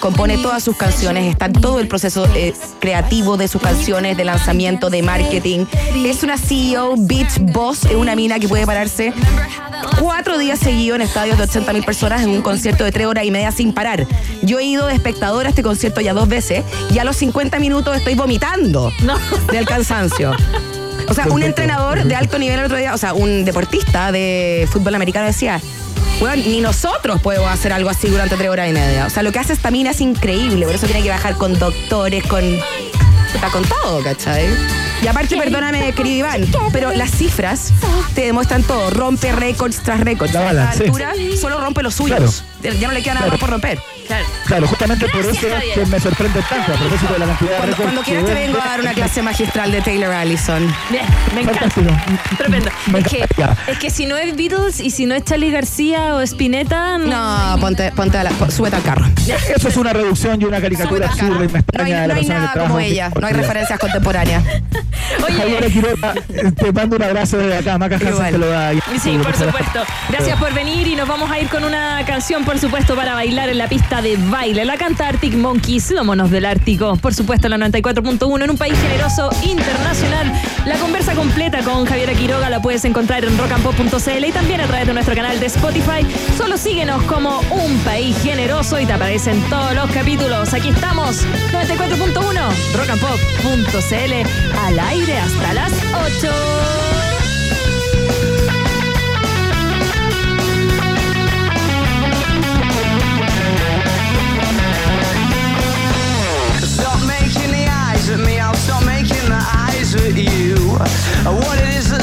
compone todas sus canciones, está en todo el proceso eh, creativo de sus canciones, de lanzamiento, de marketing. Es una CEO, beach boss, es una mina que puede pararse cuatro días seguidos en estadios de 80 mil personas en un concierto de tres horas y media sin parar. Yo he ido de espectador a este concierto ya dos veces y a los 50 minutos estoy vomitando del cansancio. O sea, un entrenador de alto nivel el otro día, o sea, un deportista de fútbol americano decía, bueno, ni nosotros podemos hacer algo así durante tres horas y media. O sea, lo que hace esta mina es increíble, por eso tiene que bajar con doctores, con... Está con todo, ¿cachai? Y aparte, perdóname, querido Iván, pero las cifras te demuestran todo. Rompe récords tras récords. a esta altura solo rompe los suyos. Ya no le queda nada más por romper. Claro, justamente por eso que me sorprende tanto, a propósito de la cantidad de. Cuando quieras te vengo a dar una clase magistral de Taylor Allison. Bien, me encanta. Tremendo. es, que, es que si no es Beatles y si no es Charlie García o Spinetta. No, ponte, ponte a la, súbete al carro. Eso es una reducción y una caricatura absurda y me extraña de la no hay nada como ella, no hay referencias contemporáneas. Oye, Quiroga, te mando un abrazo desde acá, Maca te lo da. Sí, por supuesto. Gracias por venir y nos vamos a ir con una canción, por supuesto, para bailar en la pista de baile. La canta Arctic Monkeys, los monos del Ártico. Por supuesto, la 94.1 en un país generoso internacional. La conversa completa con Javier Quiroga la puedes encontrar en rockandpop.cl y también a través de nuestro canal de Spotify. Solo síguenos como un país generoso y te aparecen todos los capítulos. Aquí estamos, 94.1, rockandpop.cl, al aire hasta las 8. At you. What it is that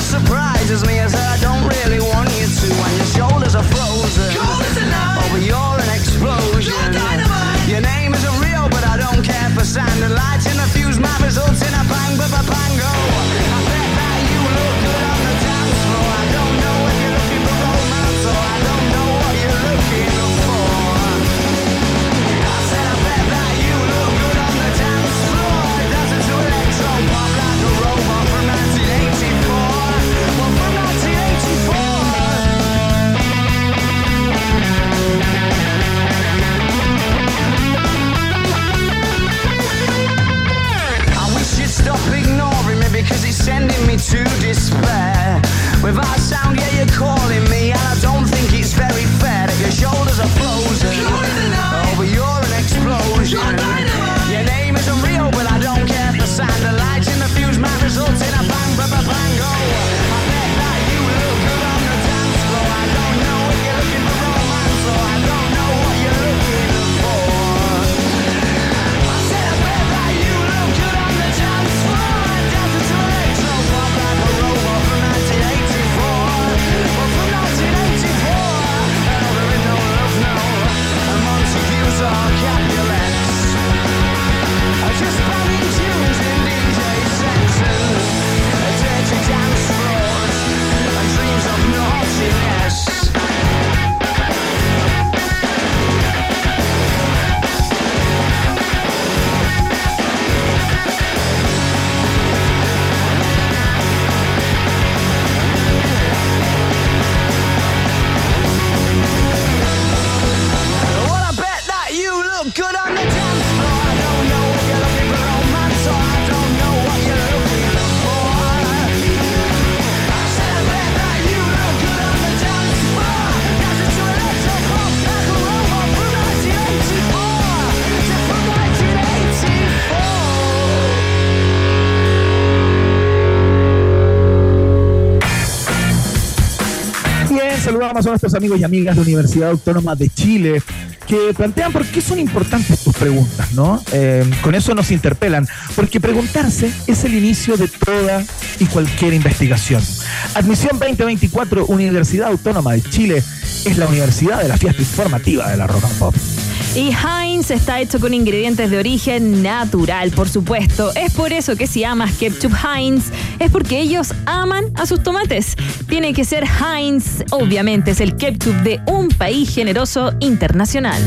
saludamos a nuestros amigos y amigas de la Universidad Autónoma de Chile que plantean por qué son importantes tus preguntas, ¿no? Eh, con eso nos interpelan, porque preguntarse es el inicio de toda y cualquier investigación. Admisión 2024, Universidad Autónoma de Chile, es la universidad de la fiesta informativa de la Rock and Pop. Y Heinz está hecho con ingredientes de origen natural, por supuesto. Es por eso que si amas ketchup Heinz, es porque ellos aman a sus tomates. Tiene que ser Heinz, obviamente es el ketchup de un país generoso internacional.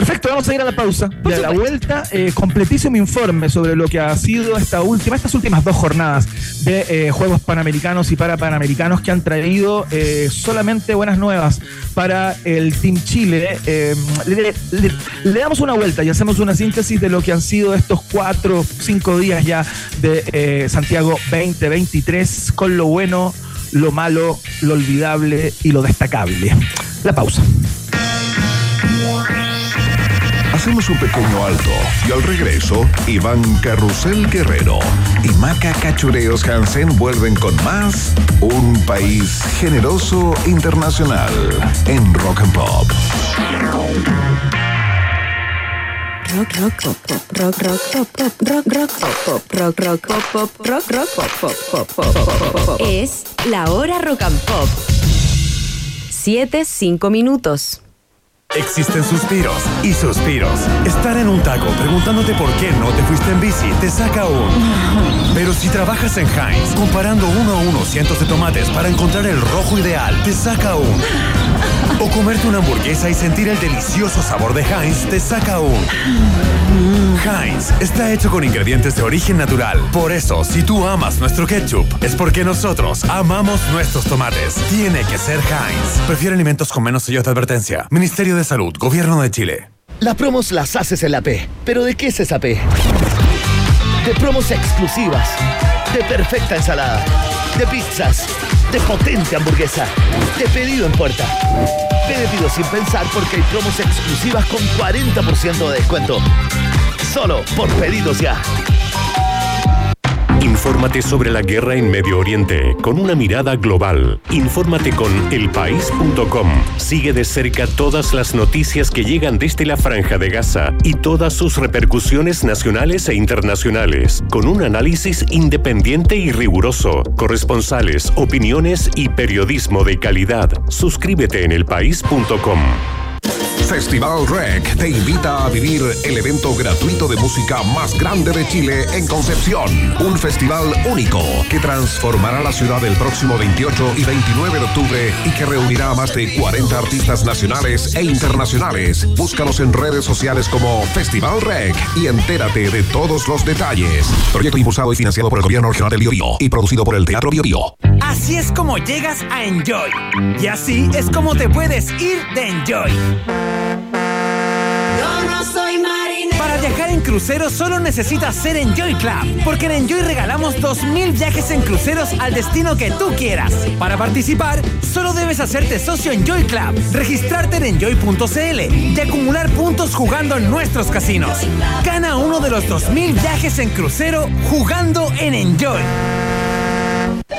Perfecto, vamos a ir a la pausa. Y a la vuelta, eh, completísimo informe sobre lo que ha sido esta última, estas últimas dos jornadas de eh, Juegos Panamericanos y para Panamericanos que han traído eh, solamente buenas nuevas para el Team Chile. Eh, le, le- le damos una vuelta y hacemos una síntesis de lo que han sido estos cuatro, cinco días ya de Santiago 2023 con lo bueno, lo malo, lo olvidable y lo destacable. La pausa. Hacemos un pequeño alto y al regreso, Iván Carrusel Guerrero y Maca Cachureos Hansen vuelven con más Un País Generoso Internacional en Rock and Pop. Rock, rock, pop, pop, rock, rock, pop, pop, rock, rock, pop, pop, rock, rock, pop, pop, rock, rock, pop, pop, pop, pop. Es la hora rock and pop. Siete, cinco minutos. Existen suspiros y suspiros. Estar en un taco preguntándote por qué no te fuiste en bici te saca un. Pero si trabajas en Heinz, comparando uno a uno cientos de tomates para encontrar el rojo ideal, te saca un. O comerte una hamburguesa y sentir el delicioso sabor de Heinz te saca un. Heinz está hecho con ingredientes de origen natural. Por eso, si tú amas nuestro ketchup, es porque nosotros amamos nuestros tomates. Tiene que ser Heinz. Prefiere alimentos con menos sellos de advertencia. Ministerio de Salud, Gobierno de Chile. Las promos las haces en la P. ¿Pero de qué es esa P? De promos exclusivas, de perfecta ensalada, de pizzas, de potente hamburguesa, de pedido en puerta. Te pido sin pensar porque hay promos exclusivas con 40% de descuento. Solo por pedidos ya. Infórmate sobre la guerra en Medio Oriente con una mirada global. Infórmate con elpaís.com. Sigue de cerca todas las noticias que llegan desde la franja de Gaza y todas sus repercusiones nacionales e internacionales, con un análisis independiente y riguroso, corresponsales, opiniones y periodismo de calidad. Suscríbete en elpaís.com. Festival Rec te invita a vivir el evento gratuito de música más grande de Chile en Concepción. Un festival único que transformará la ciudad el próximo 28 y 29 de octubre y que reunirá a más de 40 artistas nacionales e internacionales. Búscanos en redes sociales como Festival Rec y entérate de todos los detalles. Proyecto impulsado y financiado por el Gobierno Regional del Biobío y producido por el Teatro Biobío. Así es como llegas a Enjoy. Y así es como te puedes ir de Enjoy. Para viajar en crucero solo necesitas ser Enjoy Club, porque en Enjoy regalamos 2.000 viajes en cruceros al destino que tú quieras. Para participar, solo debes hacerte socio Enjoy Club, registrarte en enjoy.cl y acumular puntos jugando en nuestros casinos. Gana uno de los 2.000 viajes en crucero jugando en Enjoy.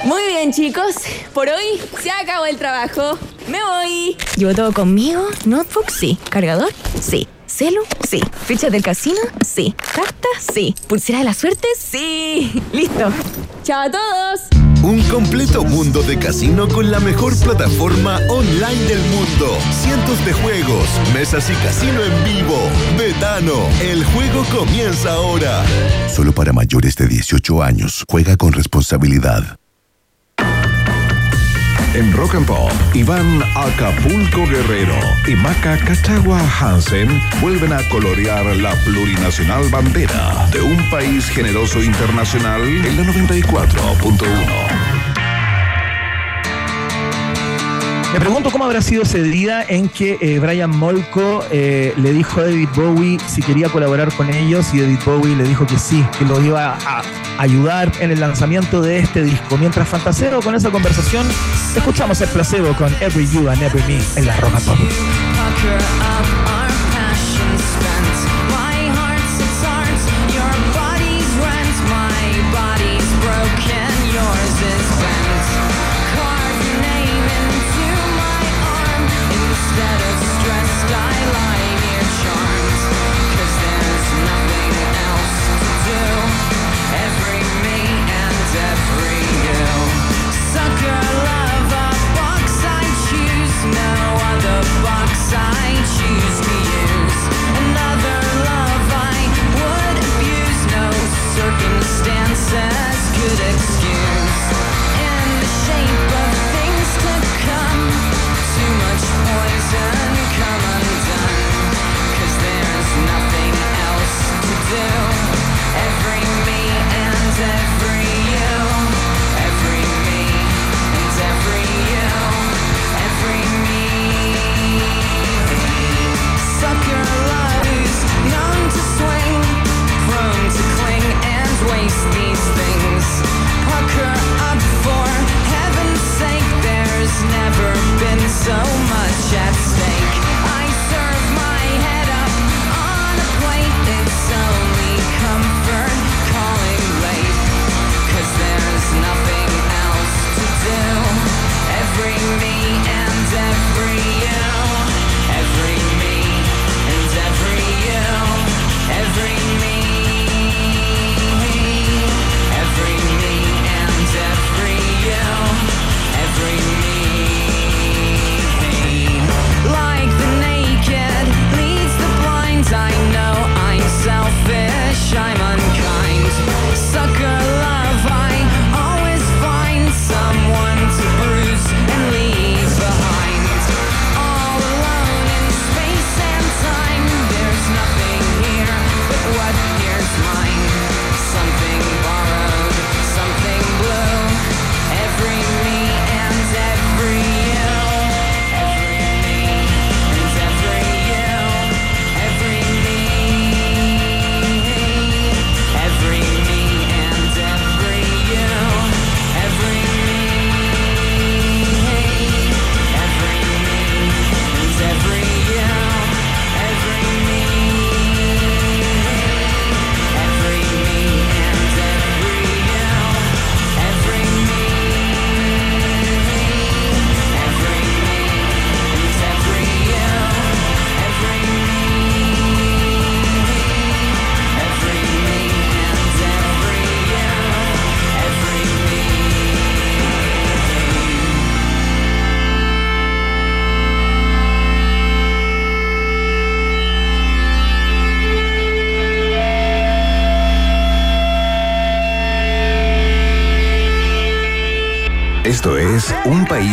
Muy bien, chicos. Por hoy se acabó el trabajo. Me voy. ¿Llevo todo conmigo? ¿Notebook? Sí. ¿Cargador? Sí. ¿Celu? Sí. ¿Fichas del casino? Sí. ¿Carta? Sí. ¿Pulsera de la suerte? Sí. Listo. Chao a todos. Un completo mundo de casino con la mejor plataforma online del mundo. Cientos de juegos, mesas y casino en vivo. Betano, el juego comienza ahora. Solo para mayores de 18 años. Juega con responsabilidad. En Rock and Pop, Iván Acapulco Guerrero y Maca Cachagua Hansen vuelven a colorear la plurinacional bandera de un país generoso internacional en la 94.1. Me pregunto cómo habrá sido ese día en que eh, Brian Molko eh, le dijo a David Bowie si quería colaborar con ellos y David Bowie le dijo que sí, que lo iba a ayudar en el lanzamiento de este disco. Mientras fantaseo con esa conversación, escuchamos el placebo con Every You and Every Me en la and Pop.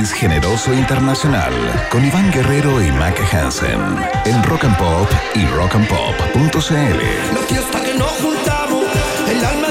País Generoso Internacional con Iván Guerrero y Mac Hansen en Rock and Pop y rockandpop.cl.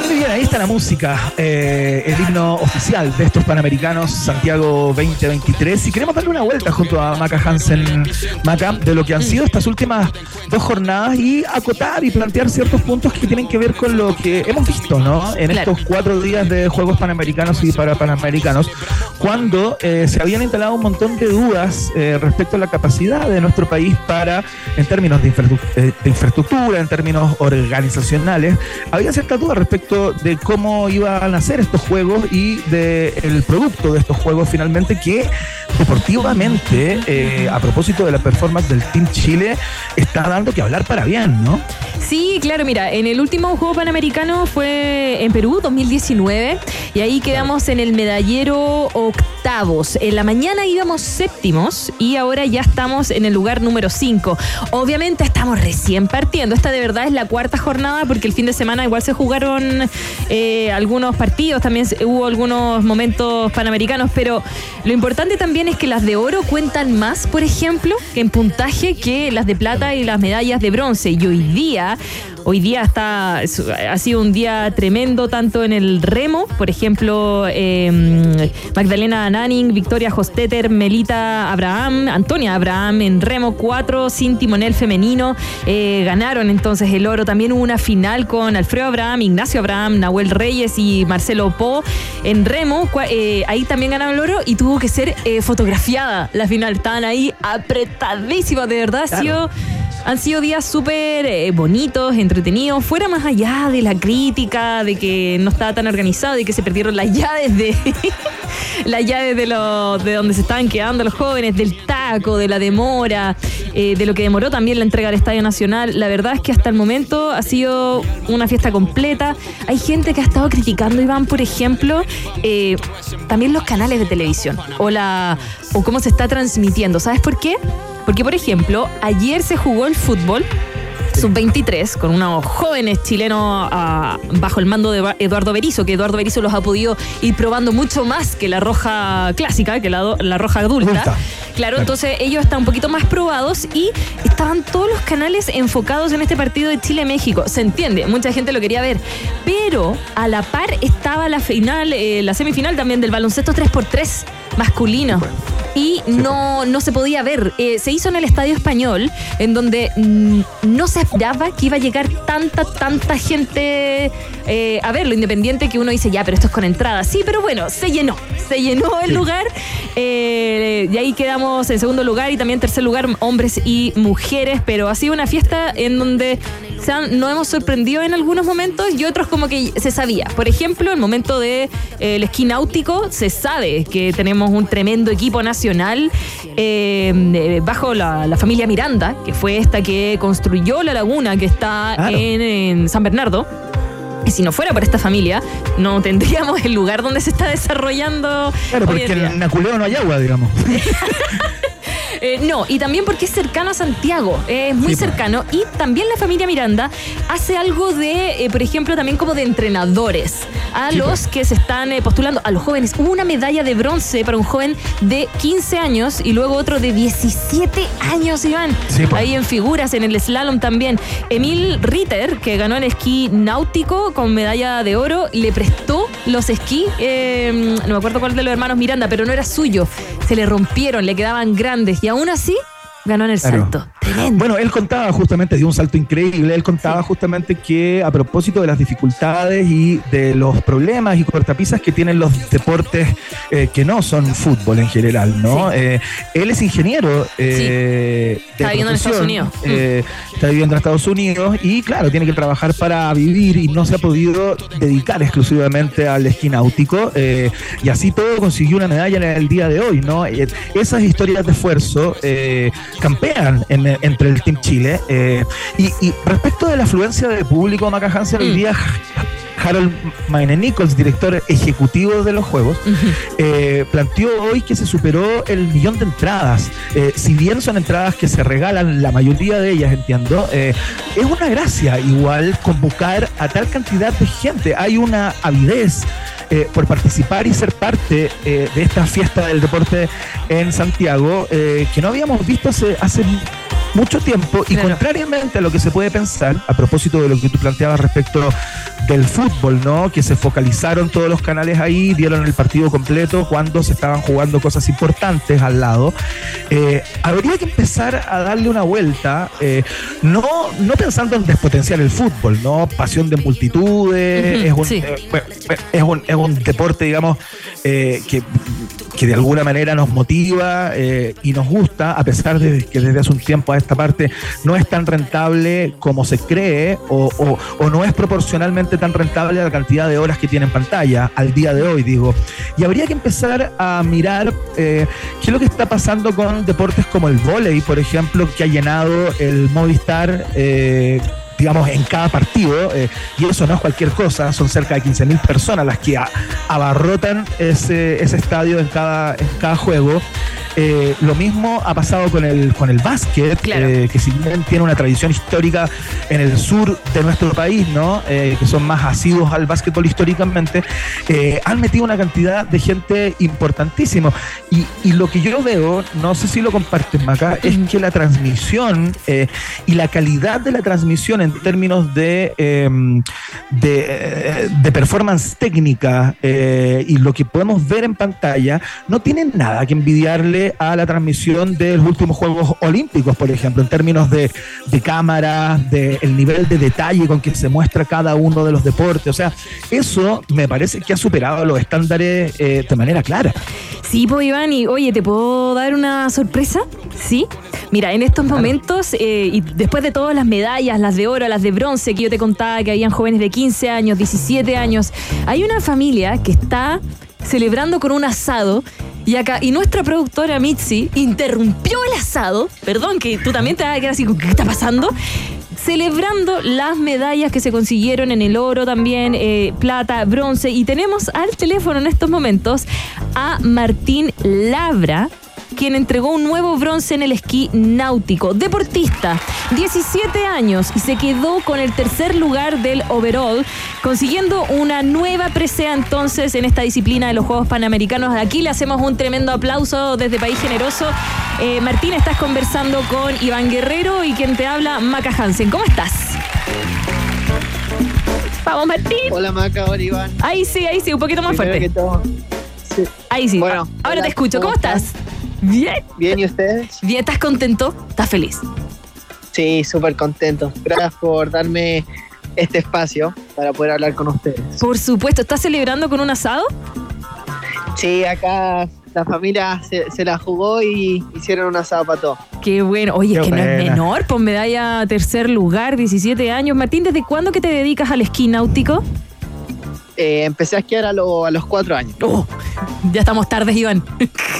Muy bien, ahí está la música, eh, el himno oficial de estos Panamericanos Santiago 2023. Y queremos darle una vuelta junto a Maca Hansen, Maca, de lo que han sido estas últimas dos jornadas y acotar y plantear ciertos puntos que tienen que ver con lo que hemos visto, ¿no? En estos cuatro días de Juegos Panamericanos y para Panamericanos, cuando eh, se habían instalado un montón de dudas eh, respecto a la capacidad de nuestro país para, en términos de, infraestru- eh, de infraestructura, en términos organizacionales, había ciertas dudas respecto de cómo iban a ser estos juegos y del producto de estos juegos finalmente que deportivamente, eh, a propósito de la performance del Team Chile, está dando que hablar para bien, ¿no? Sí, claro, mira, en el último Juego Panamericano fue en Perú, 2019, y ahí quedamos en el medallero octavos. En la mañana íbamos séptimos y ahora ya estamos en el lugar número 5. Obviamente estamos recién partiendo. Esta de verdad es la cuarta jornada porque el fin de semana igual se jugaron eh, algunos partidos, también hubo algunos momentos panamericanos, pero lo importante también es que las de oro cuentan más, por ejemplo, en puntaje que las de plata y las medallas de bronce. Y hoy día, hoy día está, es- ha sido un día tremendo tanto en el remo, por ejemplo, eh, Magdalena Ananing, Victoria Hostetter, Melita Abraham, Antonia Abraham en remo 4, sin timonel femenino, eh, ganaron entonces el oro. También hubo una final con Alfredo Abraham, Ignacio Abraham, Nahuel Reyes y Marcelo Po en remo. Eh, ahí también ganaron el oro y tuvo que ser eh, fotografiada la final. Estaban ahí apretadísimas, de verdad. Ha sido han sido días súper eh, bonitos, entretenidos, fuera más allá de la crítica, de que no estaba tan organizado, de que se perdieron las llaves de las llaves de, lo- de donde se estaban quedando los jóvenes, del taco, de la demora, eh, de lo que demoró también la entrega del Estadio Nacional. La verdad es que hasta el momento ha sido una fiesta completa. Hay gente que ha estado criticando, Iván, por ejemplo, eh, también los canales de televisión o, la, o cómo se está transmitiendo. ¿Sabes por qué? Porque, por ejemplo, ayer se jugó el fútbol sub-23 con unos jóvenes chilenos ah, bajo el mando de Eduardo Berizo, que Eduardo Berizo los ha podido ir probando mucho más que la roja clásica, que la, la roja adulta. Claro. entonces ellos están un poquito más probados y estaban todos los canales enfocados en este partido de Chile-México. Se entiende, mucha gente lo quería ver. Pero a la par estaba la final, eh, la semifinal también del baloncesto 3x3 masculino. Y no, no se podía ver. Eh, se hizo en el Estadio Español, en donde mm, no se esperaba que iba a llegar tanta, tanta gente eh, a verlo. Independiente que uno dice, ya, pero esto es con entrada. Sí, pero bueno, se llenó. Se llenó el lugar. Eh, y ahí quedamos en segundo lugar y también tercer lugar, hombres y mujeres. Pero ha sido una fiesta en donde se han- nos hemos sorprendido en algunos momentos y otros como que se sabía. Por ejemplo, el momento del de, el esquí náutico, se sabe que tenemos un tremendo equipo nacional eh, eh, bajo la, la familia Miranda, que fue esta que construyó la laguna que está Claro. en, en San Bernardo. Y si no fuera por esta familia, no tendríamos el lugar donde se está desarrollando. Claro, porque en Naculeo no hay agua, digamos. Eh, no, y también porque es cercano a Santiago, es muy cercano. Y también la familia Miranda hace algo de, eh, por ejemplo, también como de entrenadores a los que se están eh, postulando, a los jóvenes. Hubo una medalla de bronce para un joven de 15 años y luego otro de 17 años, Iván. Sí. Ahí en figuras, en el slalom también. Emil Ritter, que ganó en esquí náutico con medalla de oro, le prestó los esquí, eh, no me acuerdo cuál de los hermanos Miranda, pero no era suyo. Se le rompieron, le quedaban grandes y aún así ganó en el Claro. salto. Bueno, él contaba justamente, dio un salto increíble, él contaba justamente que a propósito de las dificultades y de los problemas y cortapisas que tienen los deportes eh, que no son fútbol en general, ¿no? Eh, él es ingeniero. eh, Está viviendo en Estados Unidos. Mm. Está viviendo en Estados Unidos y claro, tiene que trabajar para vivir y no se ha podido dedicar exclusivamente al esquí náutico y así todo consiguió una medalla en el día de hoy, ¿no? Esas historias de esfuerzo campean en- entre el Team Chile. eh, y, y respecto de la afluencia de público, Maca Hansen, hoy día Harold Maine Nichols, director ejecutivo de los Juegos, eh, planteó hoy que se superó el millón de entradas. Eh, si bien son entradas que se regalan, la mayoría de ellas, entiendo, eh, es una gracia igual convocar a tal cantidad de gente. Hay una avidez eh, por participar y ser parte eh, de esta fiesta del deporte en Santiago, eh, que no habíamos visto hace, hace mucho tiempo y contrariamente a lo que se puede pensar, a propósito de lo que tú planteabas respecto del fútbol, ¿no? Que se focalizaron todos los canales ahí, dieron el partido completo cuando se estaban jugando cosas importantes al lado. Eh, habría que empezar a darle una vuelta, eh, no, no pensando en despotenciar el fútbol, ¿no? Pasión de multitudes, Ujú, es, un, sí. eh, es, un, es un deporte, digamos, que, que de alguna manera nos motiva eh, y nos gusta, a pesar de que desde hace un tiempo a esta parte no es tan rentable como se cree o, o- o no es proporcionalmente tan rentable la cantidad de horas que tiene en pantalla al día de hoy, digo. Y habría que empezar a mirar eh, qué es lo que está pasando con deportes como el vóley, por ejemplo, que ha llenado el Movistar. eh, digamos, en cada partido, eh, y eso no es cualquier cosa, son cerca de 15.000 personas las que a- abarrotan ese, ese estadio en cada, en cada juego. Eh, lo mismo ha pasado con el, con el básquet, eh, que si bien tiene una tradición histórica en el sur de nuestro país, ¿no? Eh, que son más asiduos al básquetbol históricamente, eh, han metido una cantidad de gente importantísimo. Y, y lo que yo veo, no sé si lo comparten, Maca, es que la transmisión eh, y la calidad de la transmisión en términos de, eh, de, eh, de performance técnica eh, y lo que podemos ver en pantalla no tienen nada que envidiarle a la transmisión de los últimos Juegos Olímpicos, por ejemplo, en términos de, de cámara, de el nivel de detalle con que se muestra cada uno de los deportes. O sea, eso me parece que ha superado los estándares eh, de manera clara. Sí, pues Iván, y oye, ¿te puedo dar una sorpresa? Sí. Mira, en estos momentos, eh, y después de todas las medallas, las de oro, las de bronce, que yo te contaba que habían jóvenes de 15 años, 17 años, hay una familia que está celebrando con un asado. Y acá, y nuestra productora Mitzi interrumpió el asado. Perdón, que tú también te vas a quedar así, ¿qué está pasando? Celebrando las medallas que se consiguieron en el oro también, eh, plata, bronce. Y tenemos al teléfono en estos momentos a Martín Labra, quien entregó un nuevo bronce en el esquí náutico. Deportista, 17 años y se quedó con el tercer lugar del overall, consiguiendo una nueva presea entonces en esta disciplina de los Juegos Panamericanos. Aquí le hacemos un tremendo aplauso desde País Generoso. Eh, Martín, estás conversando con Iván Guerrero y quien te habla, Maca Hansen. ¿Cómo estás? Vamos, Martín. Hola, Maca, hola, Iván. Ahí sí, ahí sí, un poquito más Primero fuerte. todo, Ahí sí. Bueno, ahora hola, te escucho. ¿Cómo, ¿cómo estás? Bien. Bien, ¿y ustedes? Bien, ¿estás contento? ¿Estás feliz? Sí, súper contento. Gracias por darme este espacio para poder hablar con ustedes. Por supuesto. ¿Estás celebrando con un asado? Sí, acá la familia se, se la jugó y hicieron un asado para todos. Qué bueno. Oye, es que no es menor, pues medalla tercer lugar, 17 años. Martín, ¿desde cuándo que te dedicas al esquí náutico? Eh, empecé a esquiar a, lo- a los cuatro años. Oh, ya estamos tardes, Iván.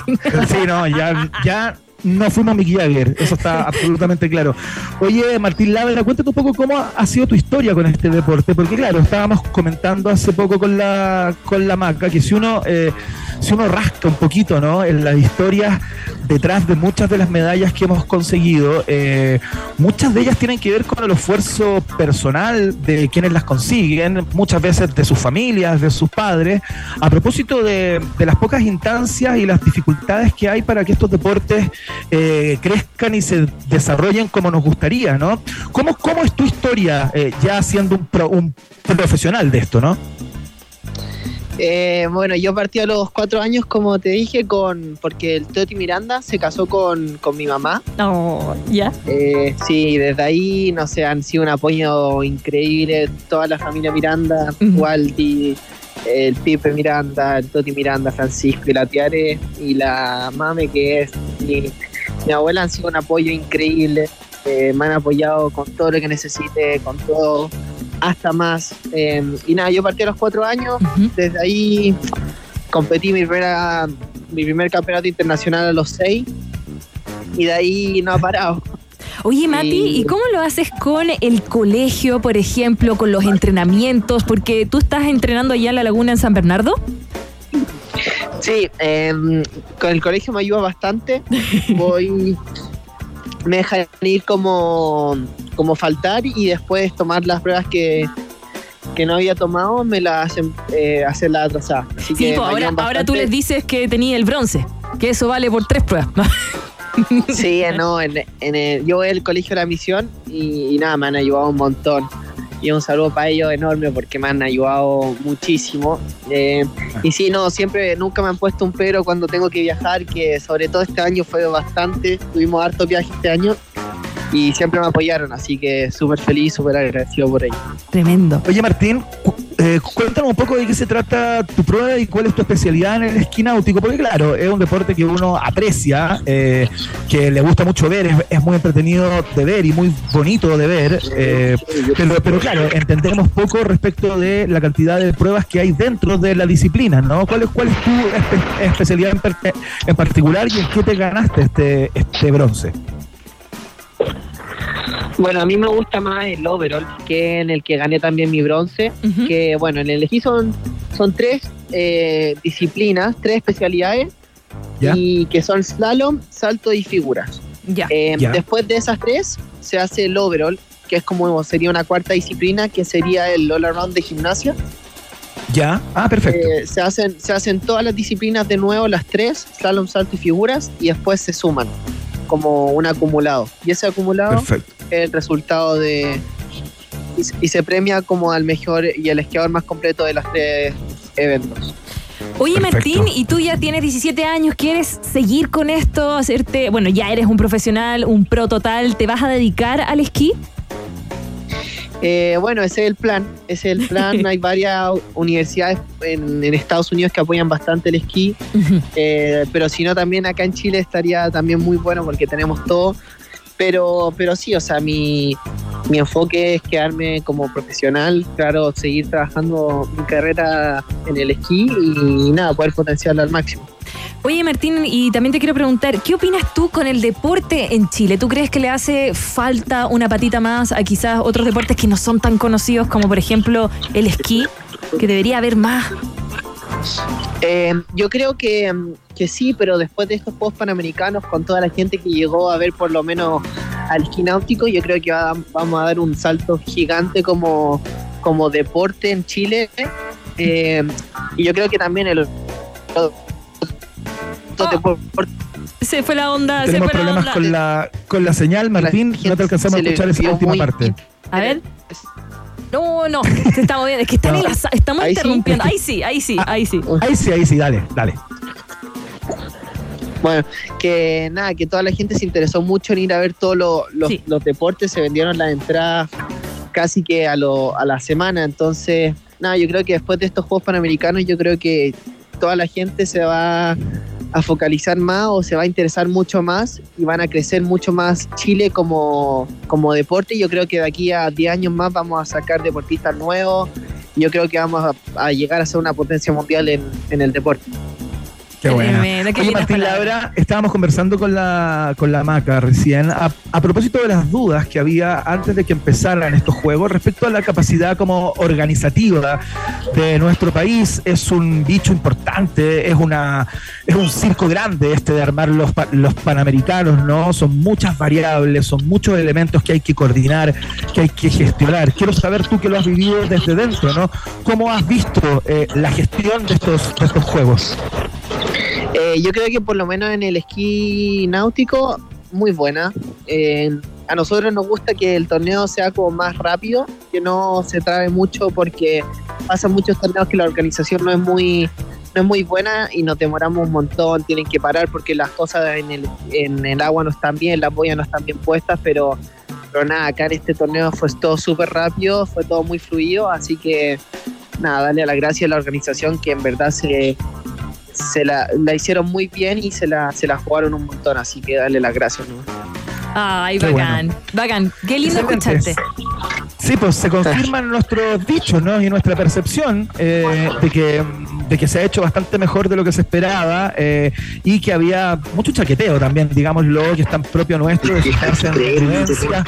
Sí, no, ya, ya no fuimos Mick Jagger, eso está absolutamente claro. Oye, Martín Lavera, cuéntate un poco cómo ha sido tu historia con este deporte, porque claro, estábamos comentando hace poco con la, con la maca que si uno, eh, si uno rasca un poquito, ¿no? En las historias detrás de muchas de las medallas que hemos conseguido, eh, muchas de ellas tienen que ver con el esfuerzo personal de quienes las consiguen, muchas veces de sus familias, de sus padres, a propósito de, de las pocas instancias y las dificultades que hay para que estos deportes eh, crezcan y se desarrollen como nos gustaría, ¿no? ¿Cómo, cómo es tu historia eh, ya siendo un, pro- un profesional de esto, no? Eh, bueno, yo partí a los cuatro años, como te dije, con porque el Toti Miranda se casó con, con mi mamá. No, ¿ya? Eh, sí, desde ahí, no sé, han sido un apoyo increíble. Toda la familia Miranda, Waldi, el Pipe Miranda, el Toti Miranda, Francisco y la Tiare y la Mame, que es mi, mi abuela, han sido un apoyo increíble. Eh, me han apoyado con todo lo que necesite, con todo, hasta más. Eh, y nada, yo partí a los cuatro años, desde ahí competí mi, primera, mi primer campeonato internacional a los seis y de ahí no ha parado. Oye, Mati, ¿y cómo lo haces con el colegio, por ejemplo, con los entrenamientos? Porque tú estás entrenando allá en la laguna en San Bernardo. Sí, em, con el colegio me ayuda bastante. Voy, me dejan ir como, como faltar y después tomar las pruebas que, que no había tomado, me la hacen eh, hacer la atrasada. Así Sí, que me ahora, ahora tú les dices que tenía el bronce, que eso vale por tres pruebas. Sí, no, en, en el- yo voy al colegio de la misión y, y nada, me han ayudado un montón. Y un saludo para ellos enorme porque me han ayudado muchísimo. Eh, y sí, no, siempre, nunca me han puesto un pero cuando tengo que viajar, que sobre todo este año fue bastante. Tuvimos harto viaje este año y siempre me apoyaron, así que súper feliz, súper agradecido por ello. Tremendo. Oye, Martín, eh, cuéntanos un poco de qué se trata tu prueba y cuál es tu especialidad en el esquí náutico, porque claro, es un deporte que uno aprecia, eh, que le gusta mucho ver, es, muy entretenido de ver y muy bonito de ver, eh, pero, claro, entendemos poco respecto de la cantidad de pruebas que hay dentro de la disciplina, ¿no? ¿Cuál es, cuál es tu espe- especialidad en particular y en qué te ganaste este, este bronce? Bueno, a mí me gusta más el overall, que en el que gané también mi bronce. Que bueno, en el esquí son, son tres eh, disciplinas, tres especialidades, ¿Ya? y que son slalom, salto y figuras. Ya. Eh, Ya. Después de esas tres, se hace el overall, que es como sería una cuarta disciplina, que sería el all around de gimnasia. ¿Ya? Ah, perfecto. Eh, se, hacen, se hacen todas las disciplinas de nuevo, las tres, slalom, salto y figuras, y después se suman como un acumulado. Y ese acumulado Perfecto. es el resultado de... Y, se- y se premia como al mejor y el esquiador más completo de los tres eventos. Oye, Perfecto. Martín, y tú ya tienes 17 años, ¿quieres seguir con esto? Hacerte, bueno, ya eres un profesional, un pro total, ¿te vas a dedicar al esquí? Eh, bueno, ese es el plan, ese es el plan. Hay varias universidades en, en Estados Unidos que apoyan bastante el esquí, eh, pero si no también acá en Chile estaría también muy bueno porque tenemos todo. Pero, pero sí, o sea, mi, mi enfoque es quedarme como profesional, claro, seguir trabajando mi carrera en el esquí y nada, poder potenciarla al máximo. Oye, Martín, y también te quiero preguntar, ¿qué opinas tú con el deporte en Chile? ¿Tú crees que le hace falta una patita más a quizás otros deportes que no son tan conocidos como por ejemplo el esquí? Que debería haber más. Eh, yo creo que, que sí, pero después de estos Juegos Panamericanos, con toda la gente que llegó a ver por lo menos al esquí náutico, yo creo que va- vamos a dar un salto gigante como, como deporte en Chile. Eh, y yo creo que también el deporte Se fue la onda, se Tenemos fue la problemas onda. con la, con la señal, Martín. No te alcanzamos a se escuchar esa última parte. A ver. No, no, se está moviendo. Es que están No. en la estamos Ahí sí. interrumpiendo. Ahí sí, ahí sí, ahí sí. Ahí sí, ahí sí, dale, dale. Bueno, que nada, que toda la gente se interesó mucho en ir a ver todos lo- los, los deportes, se vendieron las entradas casi que a, lo, a la semana, entonces, nada, yo creo que después de estos Juegos Panamericanos, yo creo que toda la gente se va a focalizar más o se va a interesar mucho más y van a crecer mucho más Chile como, como deporte. Yo creo que de aquí a 10 años más vamos a sacar deportistas nuevos. Yo creo que vamos a, a llegar a ser una potencia mundial en, en el deporte. Qué buena. Tremendo, qué Oye, Martín. Laura, estábamos conversando con la, con la Maca recién a, a propósito de las dudas que había antes de que empezaran estos juegos respecto a la capacidad como organizativa de nuestro país. Es un bicho importante, es una es un circo grande este de armar los, los panamericanos, ¿no? Son muchas variables, son muchos elementos que hay que coordinar, que hay que gestionar. Quiero saber tú que lo has vivido desde dentro, ¿no? ¿Cómo has visto eh, la gestión de estos, de estos juegos? Eh, yo creo que por lo menos en el esquí náutico, muy buena. Eh, a nosotros nos gusta que el torneo sea como más rápido, que no se trabe mucho porque pasan muchos torneos que la organización no es muy no es muy buena y nos demoramos un montón, tienen que parar porque las cosas en el, en el agua no están bien, las boyas no están bien puestas, pero, pero nada, acá en este torneo fue todo súper rápido, fue todo muy fluido, así que nada, darle a la gracia a la organización que en verdad se, se la, la hicieron muy bien y se la, se la jugaron un montón, así que darle las gracias. ¿no? Ay, Qué bacán. Bacán. Qué lindo escucharte. Sí, pues se confirman nuestros dichos, ¿no? Y nuestra percepción eh, de que de que se ha hecho bastante mejor de lo que se esperaba eh, y que había mucho chaqueteo también, digámoslo, que es tan propio nuestro, de fijarse en tendencias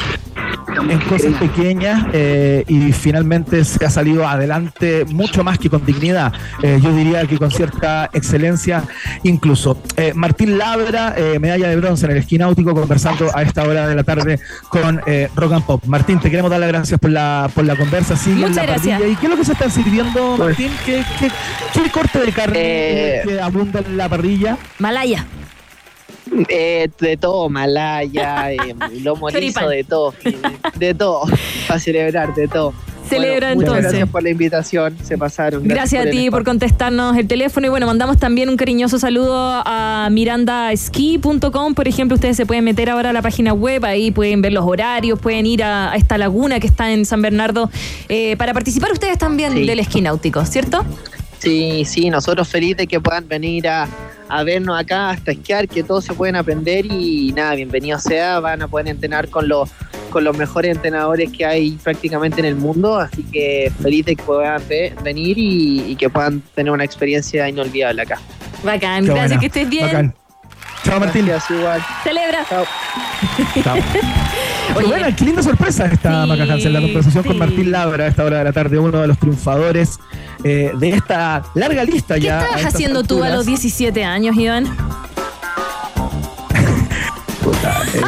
en cosas pequeñas eh, y finalmente se ha salido adelante mucho más que con dignidad. Eh, yo diría que con cierta excelencia incluso. Eh, Martín Labra, eh, medalla de bronce en el esquí náutico, conversando a esta hora de la tarde con eh, Rock and Pop. Martín, te queremos dar las gracias por la, por la conversa. Sigue en Muchas la gracias. parrilla. ¿Y qué es lo que se está sirviendo, Martín? ¿Qué, qué, qué corte de carne Eh, que abunda en la parrilla? Malaya. Eh, de todo, malaya, eh, lomo liso, de todo, de todo, para celebrar, de todo. Celebra Bueno, muchas entonces. Gracias por la invitación, se pasaron. Gracias a ti por contestarnos el teléfono y bueno, mandamos también un cariñoso saludo a mirandaski.com, por ejemplo, ustedes se pueden meter ahora a la página web, ahí pueden ver los horarios, pueden ir a, a esta laguna que está en San Bernardo eh, para participar ustedes también Sí. del esquí náutico, ¿cierto? Sí, sí, nosotros felices que puedan venir a, a vernos acá, hasta esquiar, que todos se pueden aprender y nada, bienvenido sea, van a poder entrenar con los con los mejores entrenadores que hay prácticamente en el mundo, así que feliz de que puedan ve- venir y, y que puedan tener una experiencia inolvidable acá. Bacán, Qué gracias, buena. que estés bien. Bacán. Chao, Martín. Gracias, igual. Celebra. Chao. Chao. Qué Oye. buena, qué linda sorpresa esta Sí, Maca Hansen, la conversación sí. con Martín Labra a esta hora de la tarde, uno de los triunfadores eh, de esta larga lista ¿Qué ya. a estabas haciendo tú a los 17 años, Iván?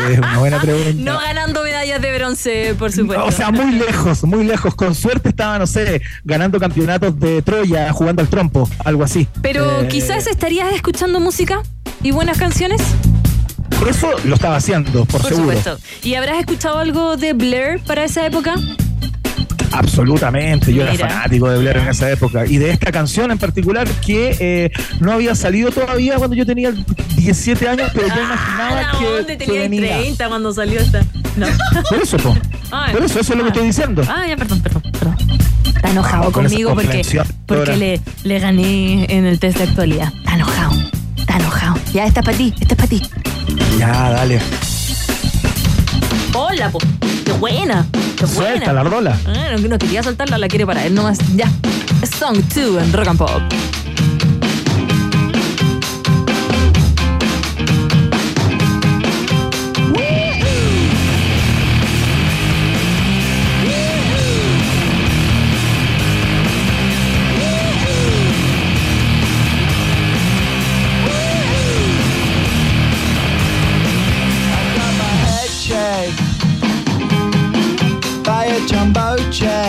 Es una buena pregunta. No ganando medallas de bronce, por supuesto. O sea, muy lejos, muy lejos. Con suerte estaba, no sé, ganando campeonatos de Troya, jugando al trompo, algo así. Pero Eh, quizás estarías escuchando música y buenas canciones. Eso lo estaba haciendo, por, Por seguro. supuesto. ¿Y habrás escuchado algo de Blair para esa época? Absolutamente, yo Mira. era fanático de Blair en esa época y de esta canción en particular que eh, no había salido todavía cuando yo tenía 17 años, pero yo imaginaba Ah, que, ¿dónde que tenías venía. 30 cuando salió esta? No. Por eso, po. Ay. por eso, eso es lo que estoy diciendo. Ah, ya, perdón, perdón, perdón. Está enojado Ah, con conmigo porque, porque le, le gané en el test de actualidad. Está enojado. Está enojado. Ya, esta es para ti, esta es para ti. Ya, dale. Hola, po. Qué buena. Qué buena. Suelta la rola. Ah, no, no quería soltarla, la quiere para él nomás. Ya. Song 2 en Rock and Pop. Jumbo jet.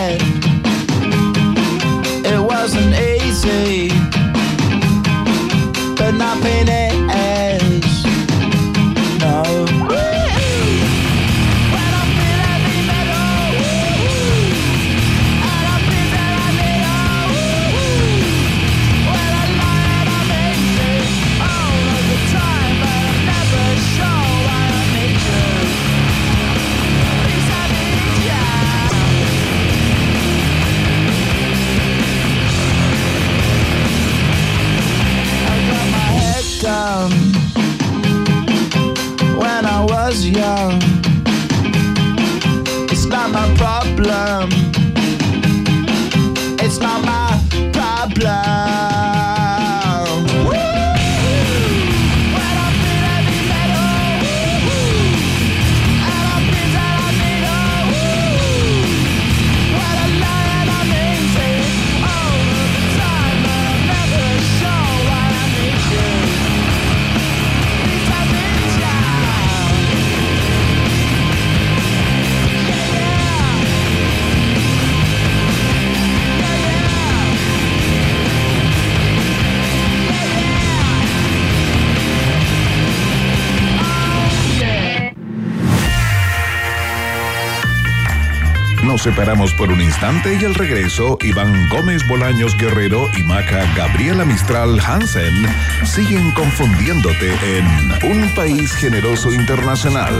Nos separamos por un instante y al regreso, Iván Gómez Bolaños Guerrero y Maca Gabriela Mistral Hansen siguen confundiéndote en Un País Generoso Internacional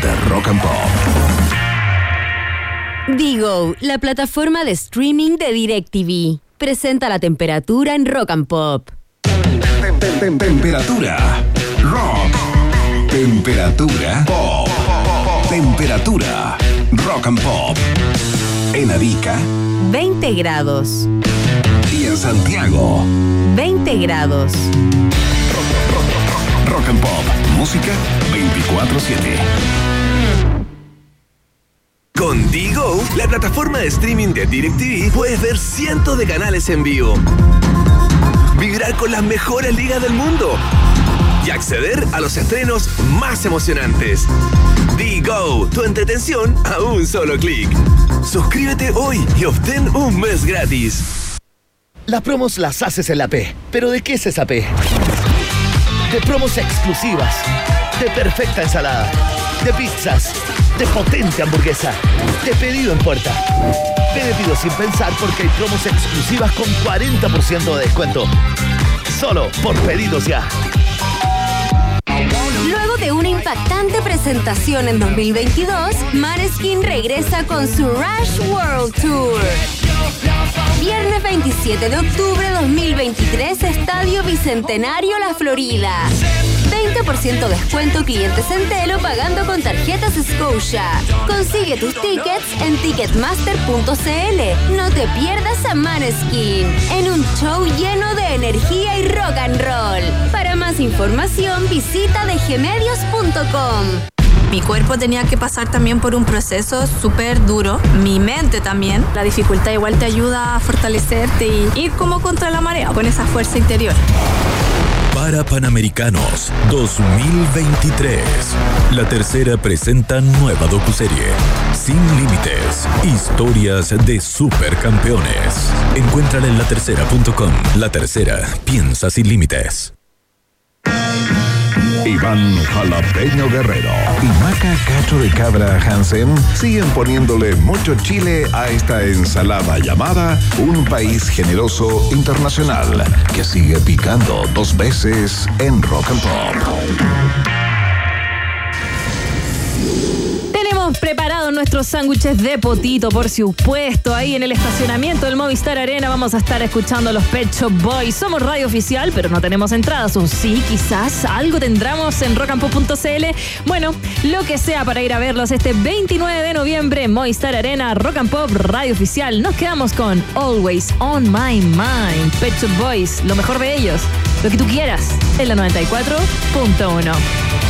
de Rock and Pop. Digo, la plataforma de streaming de DirecTV. Presenta la temperatura en Rock and Pop. Temperatura rock. Temperatura pop. Temperatura rock and pop. En Arica 20 grados. y en Santiago. 20 grados. Rock and pop. Música 24-7. Con Digo, la plataforma de streaming de DirecTV, puedes ver cientos de canales en vivo, vibrar con las mejores ligas del mundo y acceder a los estrenos más emocionantes. Digo, tu entretención a un solo clic. Suscríbete hoy y obtén un mes gratis. Las promos las haces en la P. ¿Pero de qué es esa P? De promos exclusivas, de perfecta ensalada, de pizzas, de potente hamburguesa, de pedido en puerta. Pedido sin pensar porque hay promos exclusivas con 40% de descuento. Solo por pedidos ya. Luego de una impactante presentación en 2022, Maneskin regresa con su Rush World Tour. Viernes 27 de octubre 2023, Estadio Bicentenario La Florida. 20% descuento clientes en Telo pagando con tarjetas Scotia. Consigue tus tickets en ticketmaster.cl. No te pierdas a Maneskin en un show lleno de energía y rock and roll. Para más información visita dgmedios.com. Mi cuerpo tenía que pasar también por un proceso súper duro, mi mente también. La dificultad igual te ayuda a fortalecerte y ir como contra la marea con esa fuerza interior. Para Panamericanos 2023. La tercera presenta nueva docuserie. Sin límites. Historias de supercampeones. Encuéntrala en latercera.com. La tercera. Piensa sin límites. Iván Jalapeño Guerrero y Maca Cacho de Cabra Hansen siguen poniéndole mucho chile a esta ensalada llamada Un País Generoso Internacional, que sigue picando dos veces en Rock and Pop. Tenemos preparados nuestros sándwiches de potito, por supuesto. Ahí en el estacionamiento del Movistar Arena vamos a estar escuchando los Pet Shop Boys. Somos radio oficial, pero no tenemos entradas. O sí, quizás algo tendremos en rockandpop.cl. Bueno, lo que sea para ir a verlos este 29 de noviembre Movistar Arena, Rock and Pop, radio oficial. Nos quedamos con Always on My Mind. Pet Shop Boys, lo mejor de ellos. Lo que tú quieras, en la 94.1.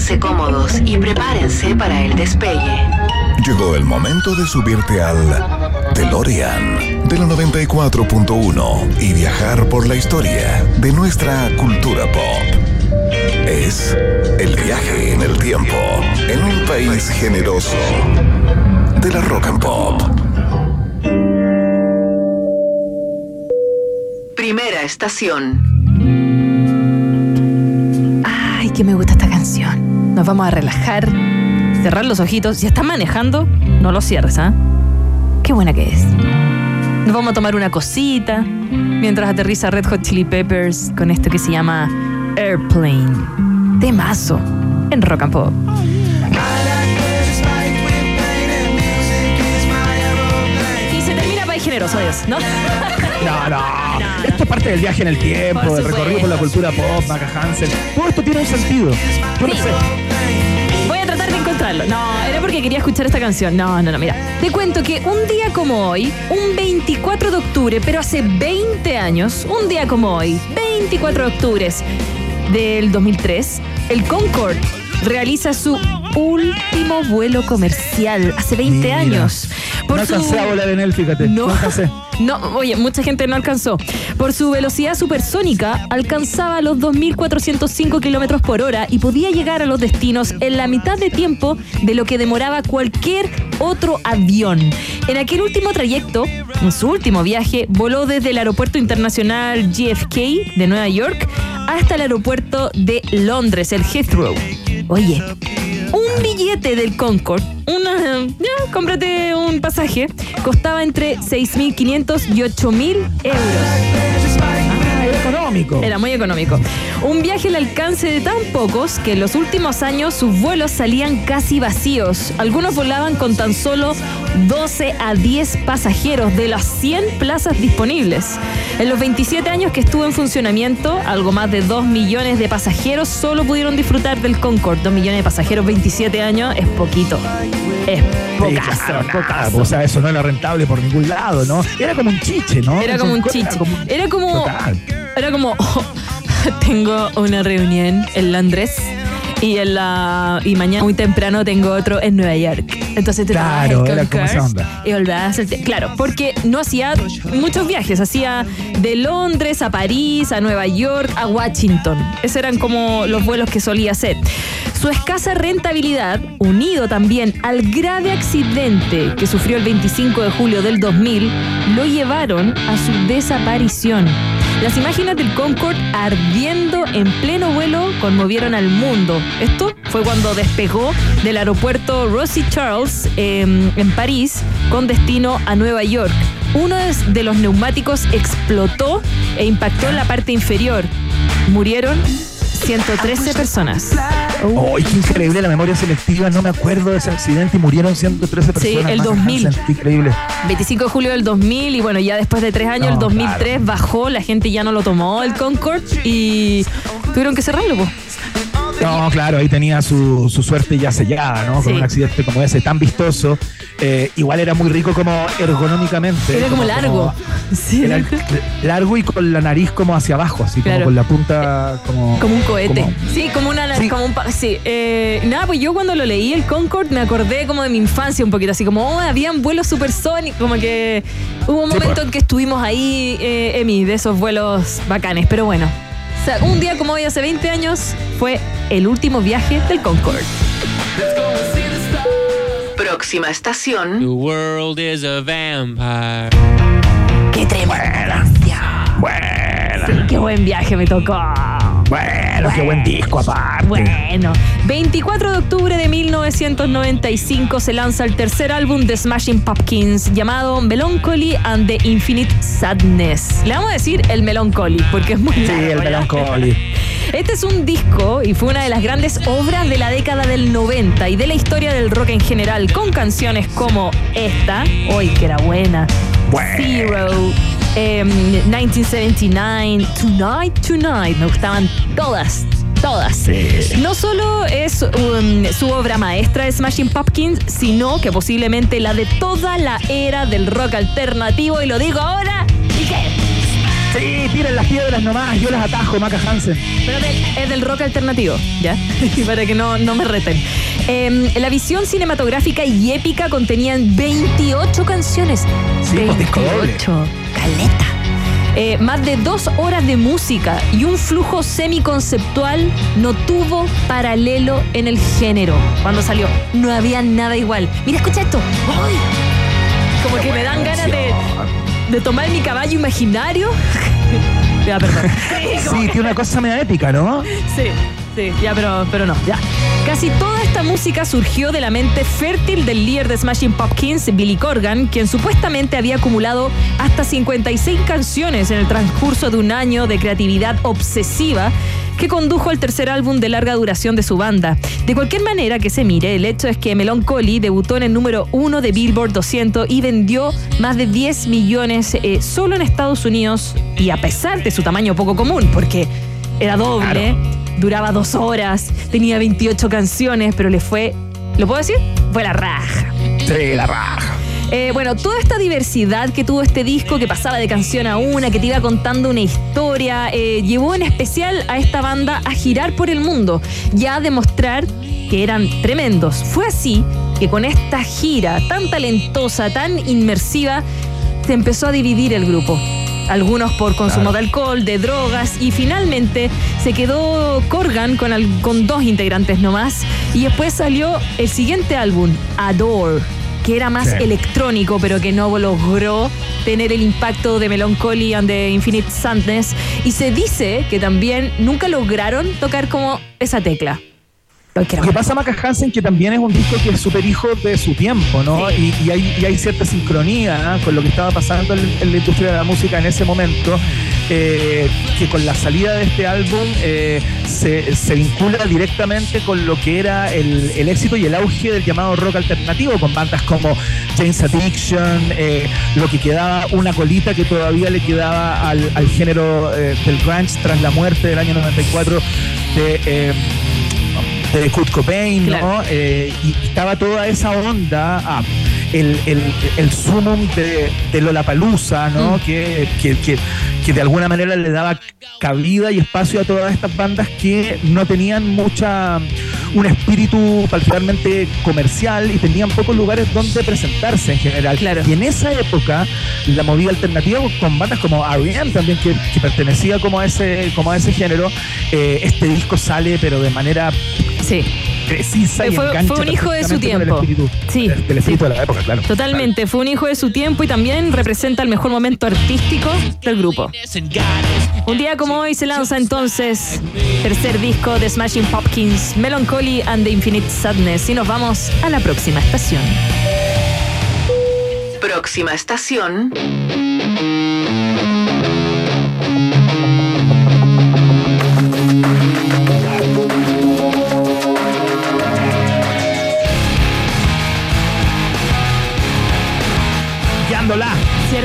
pónganse cómodos y prepárense para el despegue. Llegó el momento de subirte al DeLorean de la 94.1 y viajar por la historia de nuestra cultura pop. Es el viaje en el tiempo en un país generoso de la rock and pop. Primera estación. Ay, que me gusta. Nos vamos a relajar, cerrar los ojitos. Si estás manejando, no los cierres, ¿ah? Qué buena que es. Nos vamos a tomar una cosita mientras aterriza Red Hot Chili Peppers con esto que se llama Airplane. Temazo en Rock and Pop. Adiós, ¿no? No, no. Esto es parte del viaje en el tiempo, Por del recorrido por la cultura pop, Maca Hansen. Todo esto tiene un sentido. Yo lo Sí. sé. Voy a tratar de encontrarlo. No, era porque quería escuchar esta canción. No, no, no, mira. Te cuento que un día como hoy, un 24 de octubre, pero hace 20 años, un día como hoy, 24 de octubre del 2003, el Concorde realiza su último vuelo comercial hace 20 Mira. años. No alcancé a volar en él, fíjate. No, No. alcancé. No, oye, mucha gente no alcanzó. Por su velocidad supersónica, alcanzaba los 2.405 kilómetros por hora y podía llegar a los destinos en la mitad de tiempo de lo que demoraba cualquier otro avión. En aquel último trayecto, en su último viaje, voló desde el aeropuerto internacional JFK de Nueva York hasta el aeropuerto de Londres, el Heathrow. Oye, un billete del Concorde, una, ya, cómprate un pasaje, costaba entre 6.500 y 8.000 euros. Era económico. Era muy económico. Un viaje al alcance de tan pocos que en los últimos años sus vuelos salían casi vacíos. Algunos volaban con tan solo 12 a 10 pasajeros de las 100 plazas disponibles. En los 27 años que estuvo en funcionamiento, algo más de 2 millones de pasajeros solo pudieron disfrutar del Concorde. 2 millones de pasajeros, 27 años, es poquito. Es Sí, pocazo, claro, nada, pocazo. O sea, eso no era rentable por ningún lado, ¿no? Era como un chiche, ¿no? Era como un era chiche. como- Era como. Era como. oh, tengo una reunión en Londres. Y, en la, y mañana muy temprano tengo otro en Nueva York. Entonces te Claro, el era como esa Concorde onda. Y a hacerte- Claro, porque no hacía muchos viajes. Hacía de Londres a París, a Nueva York, a Washington. Esos eran como los vuelos que solía hacer. Su escasa rentabilidad, unido también al grave accidente que sufrió el 25 de julio del 2000, lo llevaron a su desaparición. Las imágenes del Concorde ardiendo en pleno vuelo conmovieron al mundo. Esto fue cuando despegó del aeropuerto Roissy Charles eh, en París con destino a Nueva York. Uno de los neumáticos explotó e impactó en la parte inferior. Murieron 113 personas. ¡Ay, qué increíble la memoria selectiva! No me acuerdo de ese accidente y murieron 113 Sí, personas. el Maca 2000. Hansen, qué increíble. 25 de julio del 2000 y bueno, ya después de tres años, No, el 2003 bajó, la gente ya no lo tomó el Concorde y tuvieron que cerrarlo. po. No, claro, ahí tenía su, su suerte ya sellada, ¿no? Con Sí. un accidente como ese, tan vistoso. Eh, igual era muy rico como ergonómicamente. Era como largo. Sí. era largo y con la nariz como hacia abajo, así Claro. como con la punta como... Como un cohete. como- sí, como una como un sí. eh, nada, pues yo cuando lo leí el Concorde me acordé como de mi infancia un poquito, así como oh, habían vuelos supersónicos, como que hubo un Sí, momento pues. en que estuvimos ahí, eh, Emi, de esos vuelos bacanes, pero bueno. O sea, un día como hoy hace 20 años fue el último viaje del Concorde. Próxima estación. The world is a vampire. ¡Qué tremenda! Buena. Sí, qué buen viaje me tocó. Bueno, qué buen disco aparte. Bueno, 24 de octubre de 1995 se lanza el tercer álbum de Smashing Pumpkins llamado Melancholy and the Infinite Sadness. Le vamos a decir el Melancholy porque es muy Sí, largo, el. Melancholy. Este es un disco y fue una de las grandes obras de la década del 90 y de la historia del rock en general, con canciones como esta, hoy que era buena, Zero, em, 1979, Tonight, Tonight, me gustaban todas. Todas. No solo es um, su obra maestra de Smashing Pumpkins, sino que posiblemente la de toda la era del rock alternativo. Y lo digo ahora, ¿y qué? Sí, tiren las piedras nomás, yo las atajo, Maca Hansen. Espérate, es del rock alternativo, ¿ya? Para que no, no me reten. Eh, la visión cinematográfica y épica contenían 28 canciones. Sí, pues, disco doble. 28. Caleta. Eh, más de dos horas de música y un flujo semiconceptual no tuvo paralelo en el género cuando salió. No había nada igual. Mira, escucha esto. ¡Ay! Como que me dan ganas de, de tomar mi caballo imaginario. ya, perdón. Sí, tiene una cosa media épica, ¿no? Sí, sí, ya, pero, pero no, ya. Casi toda esta música surgió de la mente fértil del líder de Smashing Pumpkins, Billy Corgan, quien supuestamente había acumulado hasta 56 canciones en el transcurso de un año de creatividad obsesiva que condujo al tercer álbum de larga duración de su banda. De cualquier manera que se mire, el hecho es que Melancholy debutó en el número uno de Billboard 200 y vendió más de 10 millones eh, solo en Estados Unidos y a pesar de su tamaño poco común, porque era doble, duraba dos horas, tenía 28 canciones, pero le fue, ¿lo puedo decir? Fue la raja. Sí, la raja. Eh, bueno, toda esta diversidad que tuvo este disco, que pasaba de canción a una, que te iba contando una historia, eh, llevó en especial a esta banda a girar por el mundo y a demostrar que eran tremendos. Fue así que con esta gira tan talentosa, tan inmersiva, se empezó a dividir el grupo. Algunos por consumo Claro. de alcohol, de drogas y finalmente se quedó Corgan con, al- con dos integrantes nomás y después salió el siguiente álbum, Adore que era más Sí. electrónico, pero que no logró tener el impacto de Melancholy and the Infinite Sadness. Y se dice que también nunca lograron tocar como esa tecla. Lo que que pasa, Maca Hansen, que también es un disco que es súper hijo de su tiempo, ¿no? Y, y hay, y hay cierta sincronía ¿eh? con lo que estaba pasando en, en la industria de la música en ese momento, eh, que con la salida de este álbum eh, se, se vincula directamente con lo que era el, el éxito y el auge del llamado rock alternativo, con bandas como James Addiction, eh, lo que quedaba, una colita que todavía le quedaba al, al género del grunge tras la muerte del año 94 de... de Kurt Cobain, ¿no? Eh, y estaba toda esa onda, ah, el, el, el sumum de, de Lollapalooza, ¿no? Mm. Que, que, que, que de alguna manera le daba cabida y espacio a todas estas bandas que no tenían mucha un espíritu particularmente comercial y tenían pocos lugares donde presentarse en general. Y en esa época, la movida alternativa con bandas como R.E.M. también, que, que pertenecía como a ese, como a ese género, eh, este disco sale pero de manera Sí. Precisa y Fue- engancha fue un hijo de su tiempo. espíritu, Sí, del- espíritu de la época, claro. Totalmente, fue un hijo de su tiempo y también representa el mejor momento artístico del grupo. Un día como hoy se lanza entonces tercer disco de Smashing Pumpkins, Melancholy and the Infinite Sadness y nos vamos a la próxima estación. Próxima estación.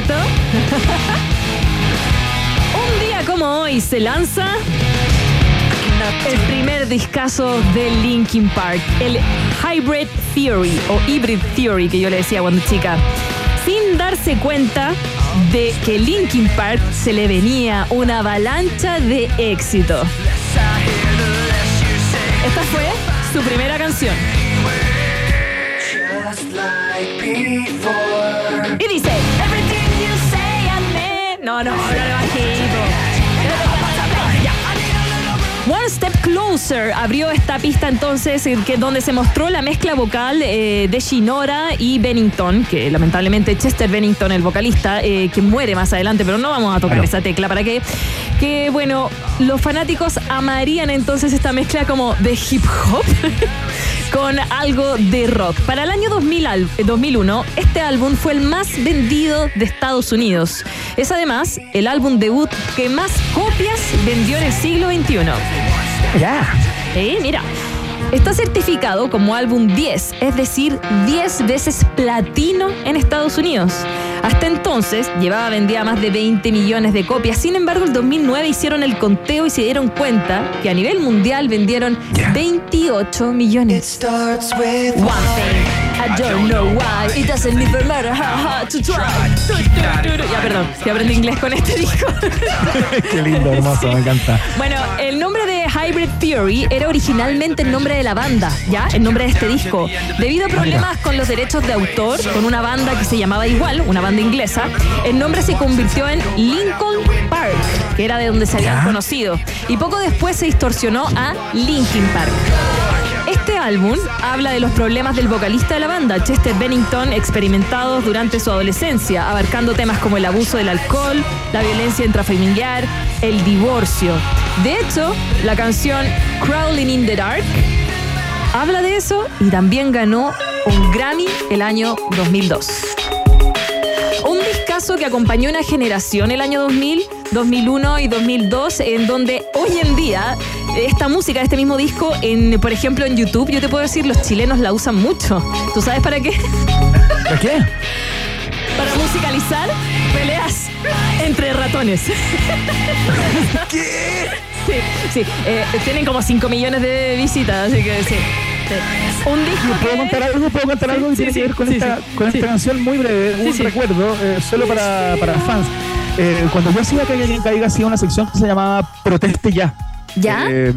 ¿Cierto? Un día como hoy se lanza el primer discazo de Linkin Park, el Hybrid Theory o Hybrid Theory que yo le decía cuando chica, sin darse cuenta de que Linkin Park se le venía una avalancha de éxito. Esta fue su primera canción. Y dice, No, no, bajito. Ya. One Step Closer abrió esta pista entonces, eh, que donde se mostró la mezcla vocal eh, de Shinora y Bennington, que lamentablemente Chester Bennington, el vocalista, eh, que muere más adelante, pero no vamos a tocar esa tecla para que, que bueno, los fanáticos amarían entonces esta mezcla como de hip hop con algo de rock. Para el año 2000 al- eh, 2001, este álbum fue el más vendido de Estados Unidos. Es además el álbum debut que más copias vendió en el siglo XXI. Ya. Eh, mira. Está certificado como álbum 10, es decir, 10 veces platino en Estados Unidos. Hasta entonces llevaba vendida más de 20 millones de copias. Sin embargo, el 2009 hicieron el conteo y se dieron cuenta que a nivel mundial vendieron 28 millones. One Thing. I don't know why. It doesn't even matter how hard to try. Tu, tu, tu, tu. Ya, perdón, que aprendí inglés con este disco. Qué lindo, hermoso, me encanta. Bueno, el nombre de Hybrid Theory era originalmente el nombre de la banda, ¿ya? El nombre de este disco. Debido a problemas con los derechos de autor, con una banda que se llamaba igual, una banda inglesa, el nombre se convirtió en Lincoln Park, que era de donde se habían conocido. Y poco después se distorsionó a Linkin Park. Habla de los problemas del vocalista de la banda, Chester Bennington, experimentados durante su adolescencia, abarcando temas como el abuso del alcohol, la violencia intrafamiliar, el divorcio. De hecho, la canción Crawling in the Dark habla de eso y también ganó un Grammy el año 2002. Un discazo que acompañó una generación el año 2000, 2001 y 2002, en donde hoy en día esta música, este mismo disco, en, por ejemplo en YouTube, yo te puedo decir, los chilenos la usan mucho. ¿Tú sabes para qué? ¿Para qué? Para musicalizar peleas entre ratones. ¿Qué? Sí, sí. eh, tienen como 5 millones de visitas, así que sí. sí. Un disco. ¿Puedo contar algo? ¿Puedo contar algo que Sí, tiene sí, que ver con, esta, con esta canción muy breve? Un recuerdo, eh, solo para, para fans. Eh, cuando yo hacía Caiga quien caiga, hacía una sección que se llamaba Proteste ya. ¿Ya? Eh,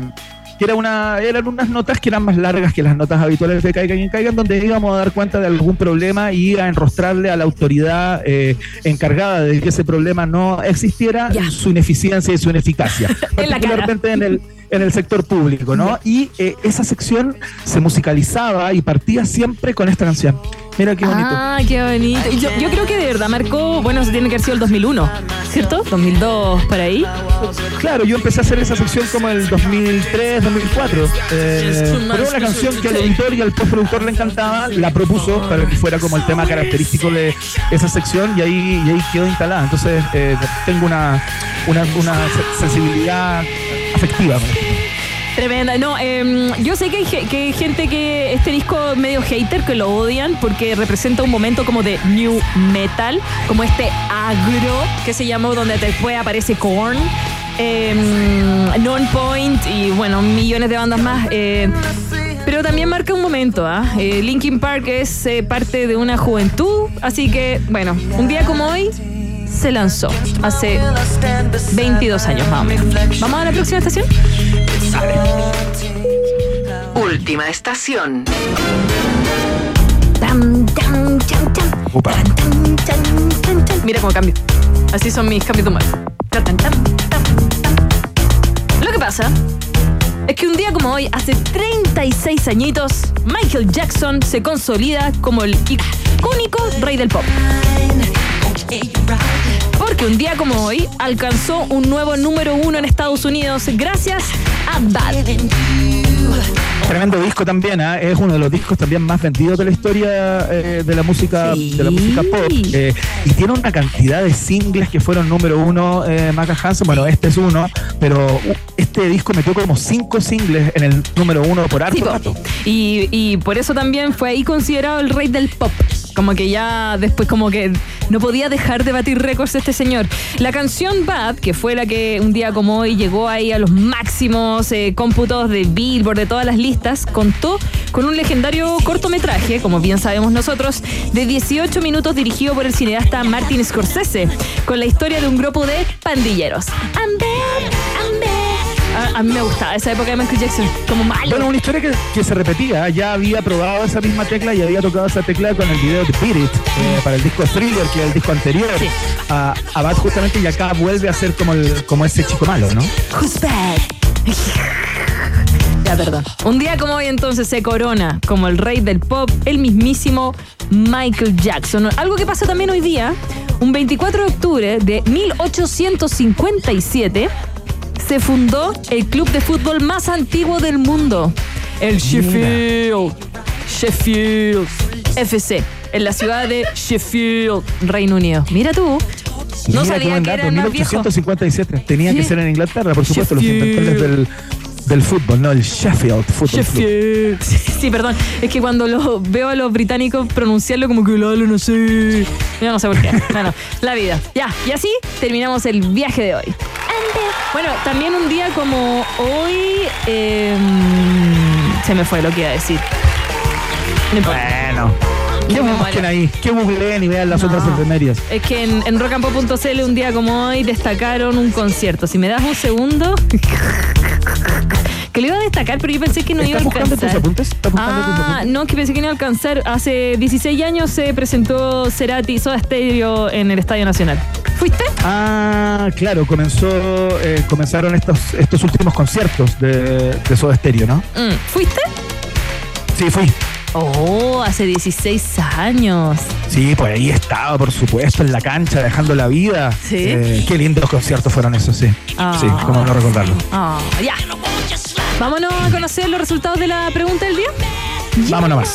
que era una, eran unas notas que eran más largas que las notas habituales de Caiga quien caiga, en donde íbamos a dar cuenta de algún problema y a enrostrarle a la autoridad eh, encargada de que ese problema no existiera su ineficiencia y su ineficacia. En la cara. particularmente en el, en el sector público, ¿no? Y eh, esa sección se musicalizaba y partía siempre con esta canción. Mira qué bonito. Ah, qué bonito. Yo, yo creo que de verdad marcó, bueno, se tiene que haber sido el 2001, ¿cierto? 2002, por ahí. Claro, yo empecé a hacer esa sección como el 2003, 2004. Eh, pero era una canción que al editor y al postproductor le encantaba, la propuso para que fuera como el tema característico de esa sección y ahí, y ahí quedó instalada. Entonces eh, tengo una, una, una se- sensibilidad esto. Tremenda. No, em, yo sé que hay, que hay gente que este disco medio hater, que lo odian porque representa un momento como de new metal, como este agro que se llamó, donde después aparece Korn. em, Non-Point y bueno, millones de bandas más. eh, pero también marca un momento, ¿ah? Eh, Linkin Park es eh, parte de una juventud, así que bueno, un día como hoy se lanzó, hace 22 años más o menos. ¿Vamos a la próxima estación? Última estación. Tam, tam, cham, cham. Mira cómo cambio. Así son mis cambios de humor. Lo que pasa es que un día como hoy, hace 36 añitos, Michael Jackson se consolida como el icónico rey del pop. Porque un día como hoy alcanzó un nuevo número uno en Estados Unidos gracias a Bad. Tremendo disco también, ¿ah? es uno de los discos también más vendidos de la historia eh, de la música de la música pop eh, y tiene una cantidad de singles que fueron número uno eh, Maca Hansen, bueno este es uno, pero este disco metió como cinco singles en el número uno por harto Sí, po. rato. Y, y por eso también fue ahí considerado el rey del pop. Como que ya después como que no podía dejar de batir récords este señor. La canción Bad, que fue la que un día como hoy llegó ahí a los máximos eh, cómputos de Billboard, de todas las listas, contó con un legendario cortometraje, como bien sabemos nosotros, de 18 minutos dirigido por el cineasta Martin Scorsese, con la historia de un grupo de pandilleros. I'm bad. A, mí me gustaba esa época de Michael Jackson, como malo. Bueno, una historia que, que se repetía, ya había probado esa misma tecla y había tocado esa tecla con el video de Beat It, eh, para el disco Thriller, que es el disco anterior a, a Bad justamente, y acá vuelve a ser como, el, como ese chico malo, ¿no? Who's bad? Ya, perdón. Un día como hoy entonces se corona como el rey del pop, el mismísimo Michael Jackson. Algo que pasa también hoy día, un 24 de octubre de 1857, se fundó el club de fútbol más antiguo del mundo, el Sheffield. Sheffield FC, en la ciudad de Sheffield, Reino Unido. Mira tú. No Mira sabía que dato, era el más viejo. 1857. Tenía que ser en Inglaterra, por supuesto, los inventores del, del fútbol, no el Sheffield Club. Sheffield. Sí, sí, perdón. Es que cuando lo veo a los británicos pronunciarlo como que lo hablan así. Yo no sé por qué. Bueno, la vida. Ya, y así terminamos el viaje de hoy. Bueno, también un día como hoy. em, se me fue lo que iba a decir. No. Bueno. ¿Qué busquen ahí? ¿Qué googleen y vean las otras enfermerías? Es que en, en un día como hoy destacaron un concierto. Si me das un segundo. que lo iba a destacar, pero yo pensé que no iba a ¿Estás buscando tus alcanzar. apuntes? ¿Estás buscando tus Ah, apuntes? no, que pensé que no iba a alcanzar. Hace 16 años se presentó Cerati Soda Stereo en el Estadio Nacional. ¿Fuiste? Ah, claro, comenzó, eh, comenzaron estos, estos últimos conciertos de, de Soda Stereo, ¿no? Mm, ¿Fuiste? Sí, fui. Oh, hace 16 años. Sí, pues ahí estaba, por supuesto, en la cancha, dejando la vida. Sí. Eh, qué lindos conciertos fueron esos, sí. Ah. Sí, cómo no recordarlo. Ah, ya. Vámonos a conocer los resultados de la pregunta del día. Vámonos más.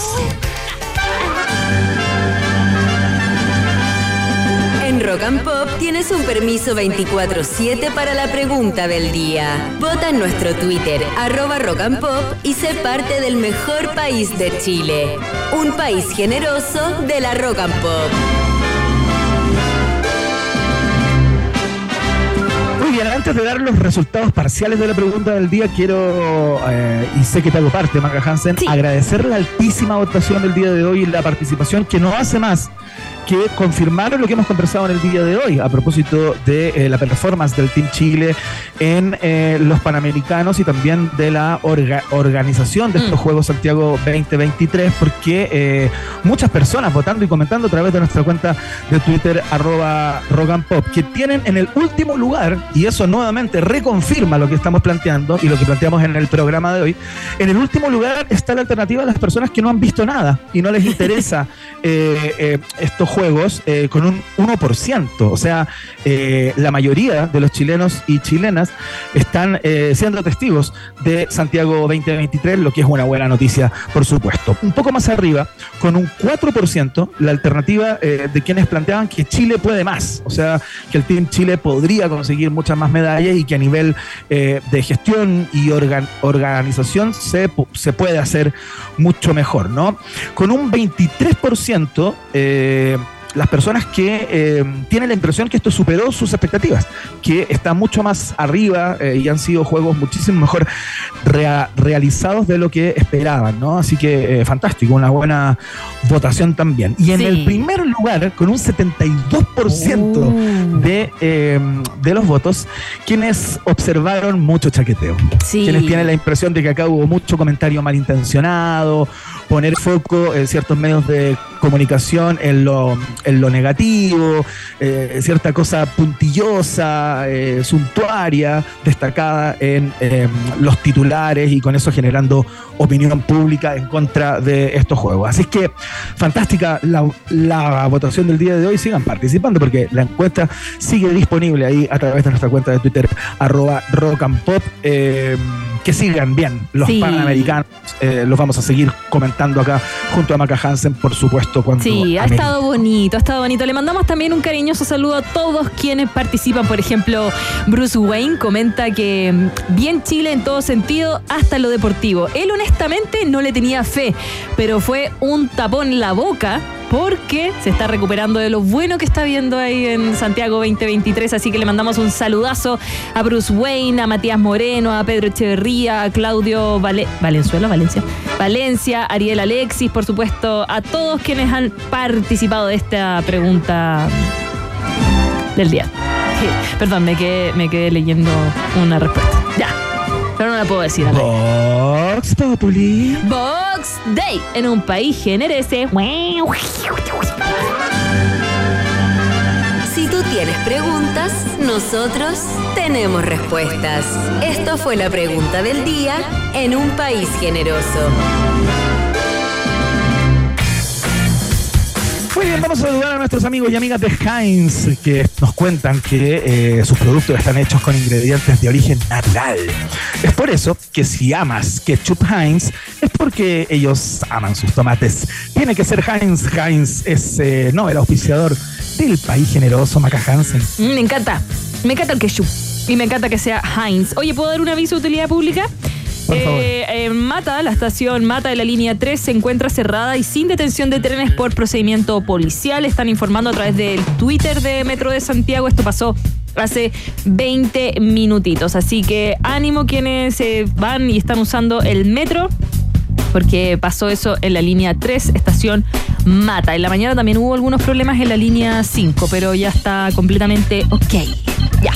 Rock and Pop tienes un permiso 24-7 para la pregunta del día. Vota en nuestro Twitter, arroba Rock and Pop, y sé parte del mejor país de Chile. Un país generoso de la Rock and Pop. Muy bien, antes de dar los resultados parciales de la pregunta del día, quiero, eh, y sé que te hago parte, Maca Hansen, agradecer la altísima votación del día de hoy y la participación que no hace más que confirmaron lo que hemos conversado en el día de hoy a propósito de eh, la performance del Team Chile en eh, los Panamericanos y también de la orga- organización de estos Juegos Santiago 2023, porque eh, muchas personas votando y comentando a través de nuestra cuenta de Twitter, arroba Rock and Pop, que tienen en el último lugar, y eso nuevamente reconfirma lo que estamos planteando y lo que planteamos en el programa de hoy, en el último lugar está la alternativa a las personas que no han visto nada y no les interesa eh, eh, estos juegos eh, con un 1%. O sea, eh, la mayoría de los chilenos y chilenas están eh, siendo testigos de Santiago 2023, lo que es una buena noticia, por supuesto. Un poco más arriba, con un 4%, la alternativa de quienes planteaban que Chile puede más. O sea, que el Team Chile podría conseguir muchas más medallas y que a nivel de gestión y organ- organización se, se puede hacer mucho mejor, ¿no? Con un 23%, eh, las personas que eh, tienen la impresión que esto superó sus expectativas, que está mucho más arriba eh, y han sido juegos muchísimo mejor rea- realizados de lo que esperaban, ¿no? Así que eh, fantástico, una buena votación también. Y en Sí. el primer lugar, con un 72% de, eh, de los votos, quienes observaron mucho chaqueteo. Sí. Quienes tienen la impresión de que acá hubo mucho comentario malintencionado, poner foco en ciertos medios de comunicación en lo, en lo negativo, eh, cierta cosa puntillosa, eh, suntuaria, destacada en eh, los titulares y con eso generando opinión pública en contra de estos juegos. Así que fantástica la, la votación del día de hoy. Sigan participando porque la encuesta sigue disponible ahí a través de nuestra cuenta de Twitter, arroba rock and pop. Que sigan bien los Sí. panamericanos. eh, los vamos a seguir comentando acá junto a Maca Hansen, por supuesto, cuando Sí, ha estado bonito, ha estado bonito. Le mandamos también un cariñoso saludo a todos quienes participan. Por ejemplo, Bruce Wayne comenta que mm, bien Chile en todo sentido, hasta lo deportivo. Él honestamente no le tenía fe, pero fue un tapón en la boca porque se está recuperando de lo bueno que está viendo ahí en Santiago 2023. Así que le mandamos un saludazo a Bruce Wayne, a Matías Moreno, a Pedro Echeverría, a Claudio Vale- Valenzuela, Valencia, Valencia, Ariel Alexis, por supuesto, a todos quienes han participado de esta pregunta del día. Sí, Perdón, me quedé, me quedé leyendo una respuesta. Ya, pero no la puedo decir. Vox Populi. Box Day en un país generese. Tienes preguntas, nosotros tenemos respuestas. Esto fue la pregunta del día en un país generoso. Muy bien, vamos a saludar a nuestros amigos y amigas de Heinz que nos cuentan que eh, sus productos están hechos con ingredientes de origen natural. Es por eso que si amas ketchup Heinz, es porque ellos aman sus tomates. Tiene que ser Heinz. Heinz es eh, no el auspiciador del país generoso Maca Hansen. Mm, Me encanta. Me encanta el ketchup. Y me encanta que sea Heinz. Oye, ¿puedo dar un aviso de utilidad pública? Por favor. Eh, en Mata, la estación Mata de la línea 3 se encuentra cerrada y sin detención de trenes por procedimiento policial. Están informando a través del Twitter de Metro de Santiago. Esto pasó hace 20 minutitos. Así que ánimo quienes eh, van y están usando el metro porque pasó eso en la línea 3, estación mata. En la mañana también hubo algunos problemas en la línea 5, pero ya está completamente ok. Ya.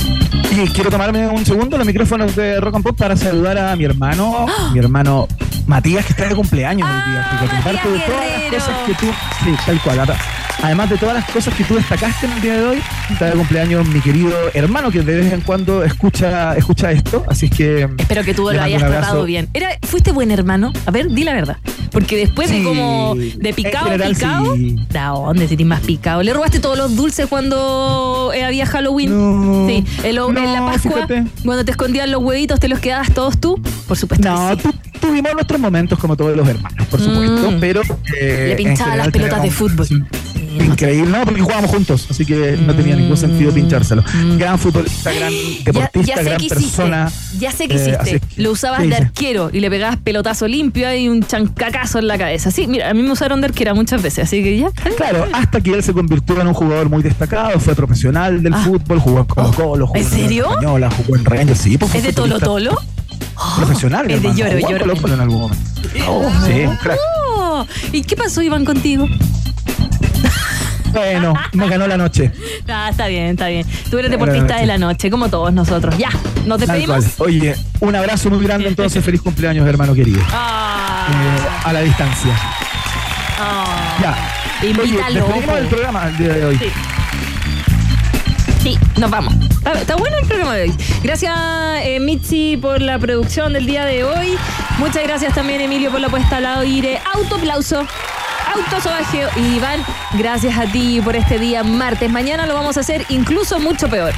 Y quiero tomarme un segundo los micrófonos de Rock and Pop para saludar a mi hermano, mi hermano Matías, que está de cumpleaños hoy día. Que contarte de todas las cosas que tú. Sí, tal cual. ahora, Además de todas las cosas que tú destacaste en el día de hoy, está de cumpleaños mi querido hermano que de vez en cuando escucha, escucha esto. Así es que. Espero que tú lo hayas tratado bien. Era, ¿Fuiste buen hermano? A ver, di la verdad. Porque después de como de picado, En general, picado, sí. ¿de dónde te más picado? ¿Le robaste todos los dulces cuando eh, había Halloween? Sí, en, lo- en la Pascua, fíjate. cuando te escondían los huevitos, ¿te los quedabas todos tú? Por supuesto. No, que sí. Tu- tuvimos nuestros momentos como todos los hermanos, por supuesto, Mm. pero. eh, Le en pinchaba las pelotas de fútbol. Increíble, no, porque jugábamos juntos, así que no tenía ningún sentido pinchárselo. Gran futbolista, gran deportista, Mm. ya sé gran hiciste. persona. Ya sé que Eh, hiciste. Lo usabas ¿qué de arquero y le pegabas pelotazo limpio y un chancacazo en la cabeza. Sí, mira, a mí me usaron de arquera muchas veces, así que ya. Claro, hasta que él se convirtió en un jugador muy destacado, fue profesional del fútbol, jugó en Colo Colo, jugó Ah. ¿en serio? la Española, jugó en Rangers, sí, pues ¿Es de Tolo futbolista Profesional, Es de lloro, jugó en lloro. Algún momento. Sí, un crack. Oh, ¿Y qué pasó, Iván, contigo? Bueno, me ganó la noche. Ah, está bien, está bien. Tú eres deportista noche. de la noche, como todos nosotros. Ya, nos despedimos. Oye, un abrazo muy grande entonces, feliz cumpleaños, hermano querido. Ah, Eh, a la distancia. ah. Ya. Invítalo. Oye, despedimos el programa el día de hoy. Sí. Sí, nos vamos. Está, bueno el programa de hoy. Gracias, eh, por la producción del día de hoy. Muchas gracias también, Emilio, por la puesta al aire. Autoplauso. Autosobajeo. Y Iván, gracias a ti por este día martes. Mañana lo vamos a hacer incluso mucho peor.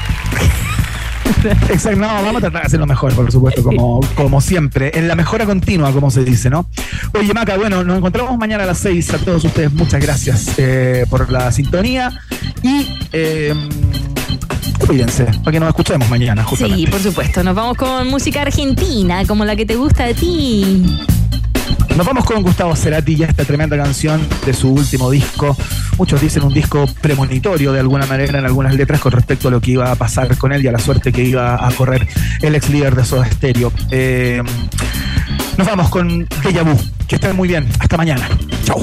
Exacto, no, vamos a tratar de hacerlo mejor, por supuesto, como, como siempre, en la mejora continua, como se dice, ¿no? Oye, Maca, bueno, nos encontramos mañana a las 6. A todos ustedes, muchas gracias eh, por la sintonía y eh, cuídense, para que nos escuchemos mañana, justamente. Sí, por supuesto. Nos vamos con música argentina, como la que te gusta a ti. Nos vamos con Gustavo Cerati y esta tremenda canción de su último disco. Muchos dicen un disco premonitorio de alguna manera en algunas letras con respecto a lo que iba a pasar con él y a la suerte que iba a correr el ex líder de Soda Stereo. Eh, nos vamos con Deja. Que estén muy bien. Hasta mañana. Chau.